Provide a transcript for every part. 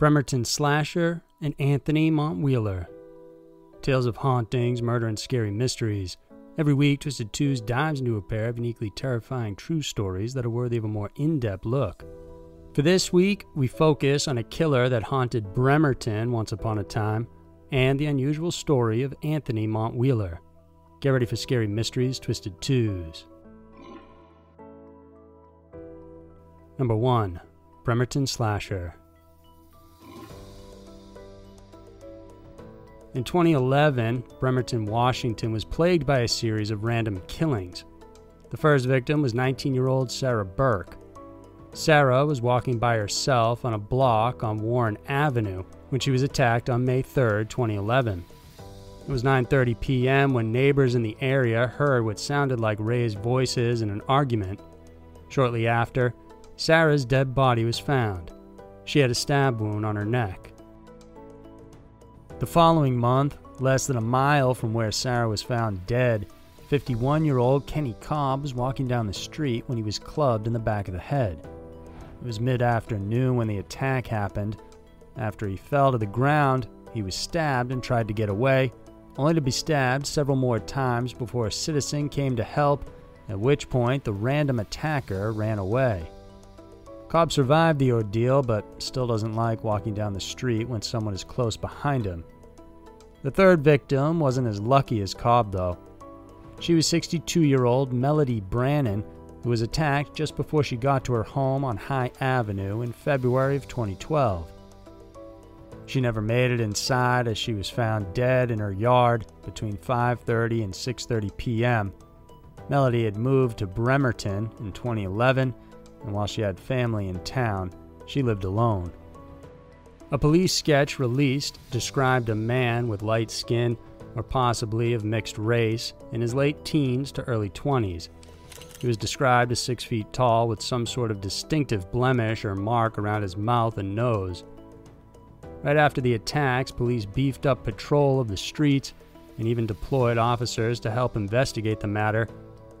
Bremerton Slasher, and Anthony Montwheeler. Tales of hauntings, murder, and scary mysteries. Every week, Twisted Twos dives into a pair of uniquely terrifying true stories that are worthy of a more in depth look. For this week, we focus on a killer that haunted Bremerton once upon a time and the unusual story of Anthony Montwheeler. Get ready for Scary Mysteries Twisted Twos. Number 1 Bremerton Slasher. In 2011, Bremerton, Washington was plagued by a series of random killings. The first victim was 19 year old Sarah Burke. Sarah was walking by herself on a block on Warren Avenue when she was attacked on May 3, 2011. It was 9:30 p.m. when neighbors in the area heard what sounded like raised voices and an argument. Shortly after, Sarah's dead body was found. She had a stab wound on her neck. The following month, less than a mile from where Sarah was found dead, 51 year old Kenny Cobb was walking down the street when he was clubbed in the back of the head. It was mid afternoon when the attack happened. After he fell to the ground, he was stabbed and tried to get away, only to be stabbed several more times before a citizen came to help, at which point the random attacker ran away. Cobb survived the ordeal, but still doesn't like walking down the street when someone is close behind him. The third victim wasn't as lucky as Cobb, though. She was 62 year old Melody Brannon, who was attacked just before she got to her home on High Avenue in February of 2012. She never made it inside as she was found dead in her yard between 5:30 and 6:30 p.m. Melody had moved to Bremerton in 2011 and while she had family in town, she lived alone. A police sketch released described a man with light skin, or possibly of mixed race, in his late teens to early 20s. He was described as six feet tall with some sort of distinctive blemish or mark around his mouth and nose. Right after the attacks, police beefed up patrol of the streets and even deployed officers to help investigate the matter,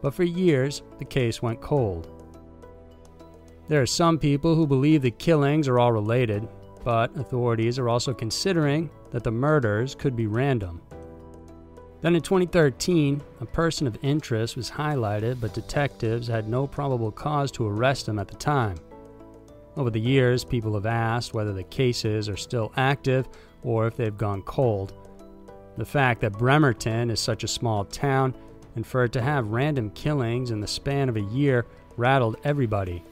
but for years the case went cold. There are some people who believe the killings are all related, but authorities are also considering that the murders could be random. Then in 2013, a person of interest was highlighted, but detectives had no probable cause to arrest him at the time. Over the years, people have asked whether the cases are still active or if they've gone cold. The fact that Bremerton is such a small town and for it to have random killings in the span of a year rattled everybody.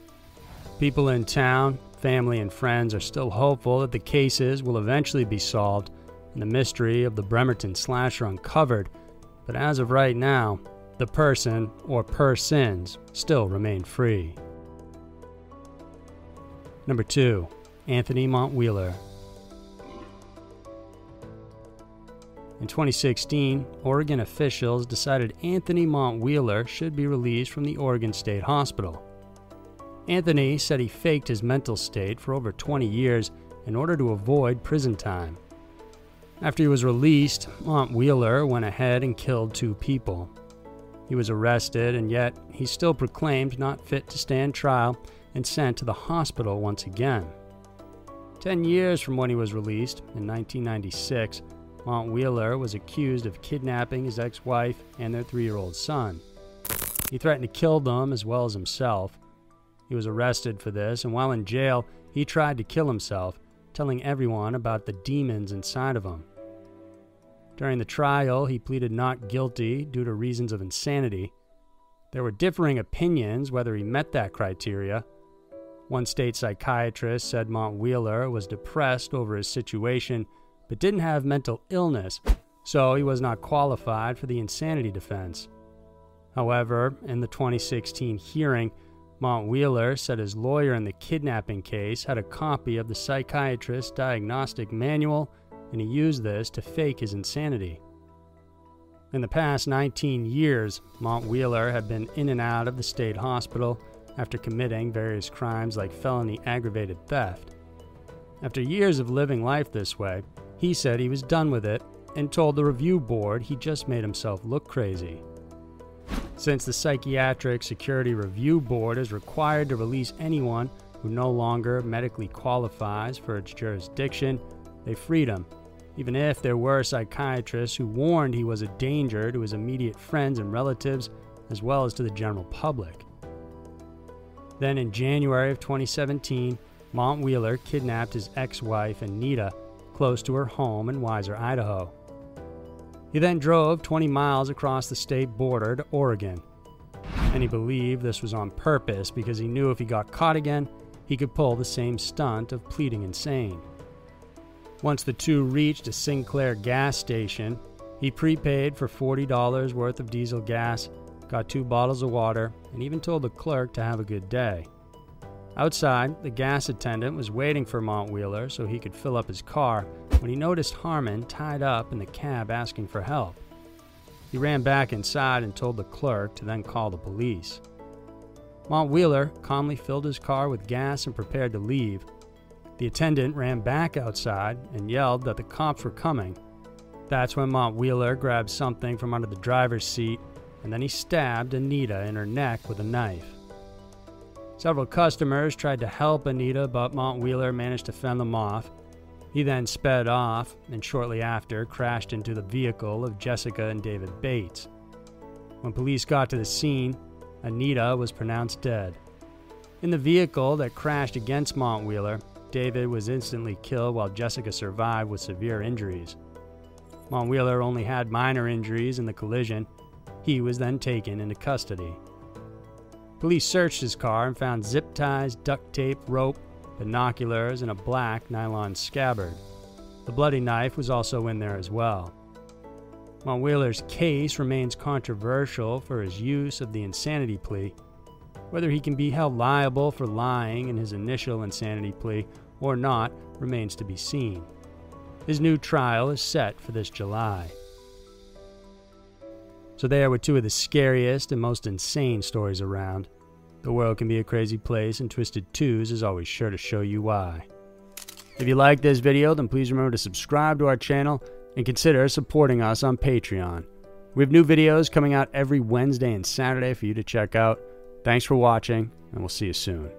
People in town, family, and friends are still hopeful that the cases will eventually be solved and the mystery of the Bremerton slasher uncovered, but as of right now, the person or persons still remain free. Number 2. Anthony Montwheeler. In 2016, Oregon officials decided Anthony Montwheeler should be released from the Oregon State Hospital. Anthony said he faked his mental state for over 20 years in order to avoid prison time. After he was released, Montwheeler went ahead and killed two people. He was arrested, and yet he still proclaimed not fit to stand trial and sent to the hospital once again. Ten years from when he was released, in 1996, Montwheeler was accused of kidnapping his ex wife and their three year old son. He threatened to kill them as well as himself, he was arrested for this, and while in jail, he tried to kill himself, telling everyone about the demons inside of him. During the trial, he pleaded not guilty due to reasons of insanity. There were differing opinions whether he met that criteria. One state psychiatrist said Montwheeler was depressed over his situation but didn't have mental illness, so he was not qualified for the insanity defense. However, in the 2016 hearing, Montwheeler said his lawyer in the kidnapping case had a copy of the psychiatrist's diagnostic manual, and he used this to fake his insanity. In the past 19 years, Montwheeler had been in and out of the state hospital after committing various crimes like felony aggravated theft. After years of living life this way, he said he was done with it and told the review board he just made himself look crazy. Since the Psychiatric Security Review Board is required to release anyone who no longer medically qualifies for its jurisdiction, they freed him, even if there were psychiatrists who warned he was a danger to his immediate friends and relatives, as well as to the general public. Then in January of 2017, Montwheeler kidnapped his ex wife, Anita, close to her home in Weiser, Idaho. He then drove 20 miles across the state border to Oregon. And he believed this was on purpose because he knew if he got caught again, he could pull the same stunt of pleading insane. Once the two reached a Sinclair gas station, he prepaid for $40 worth of diesel gas, got two bottles of water, and even told the clerk to have a good day. Outside, the gas attendant was waiting for Montwheeler so he could fill up his car when he noticed Harmon tied up in the cab asking for help. He ran back inside and told the clerk to then call the police. Montwheeler calmly filled his car with gas and prepared to leave. The attendant ran back outside and yelled that the cops were coming. That's when Montwheeler grabbed something from under the driver's seat and then he stabbed Anita in her neck with a knife. Several customers tried to help Anita, but Montwheeler managed to fend them off. He then sped off and shortly after crashed into the vehicle of Jessica and David Bates. When police got to the scene, Anita was pronounced dead. In the vehicle that crashed against Montwheeler, David was instantly killed while Jessica survived with severe injuries. Montwheeler only had minor injuries in the collision. He was then taken into custody. Police searched his car and found zip ties, duct tape, rope, binoculars, and a black nylon scabbard. The bloody knife was also in there as well. Montwheeler's case remains controversial for his use of the insanity plea. Whether he can be held liable for lying in his initial insanity plea or not remains to be seen. His new trial is set for this July. So, there were two of the scariest and most insane stories around. The world can be a crazy place, and Twisted Twos is always sure to show you why. If you like this video, then please remember to subscribe to our channel and consider supporting us on Patreon. We have new videos coming out every Wednesday and Saturday for you to check out. Thanks for watching, and we'll see you soon.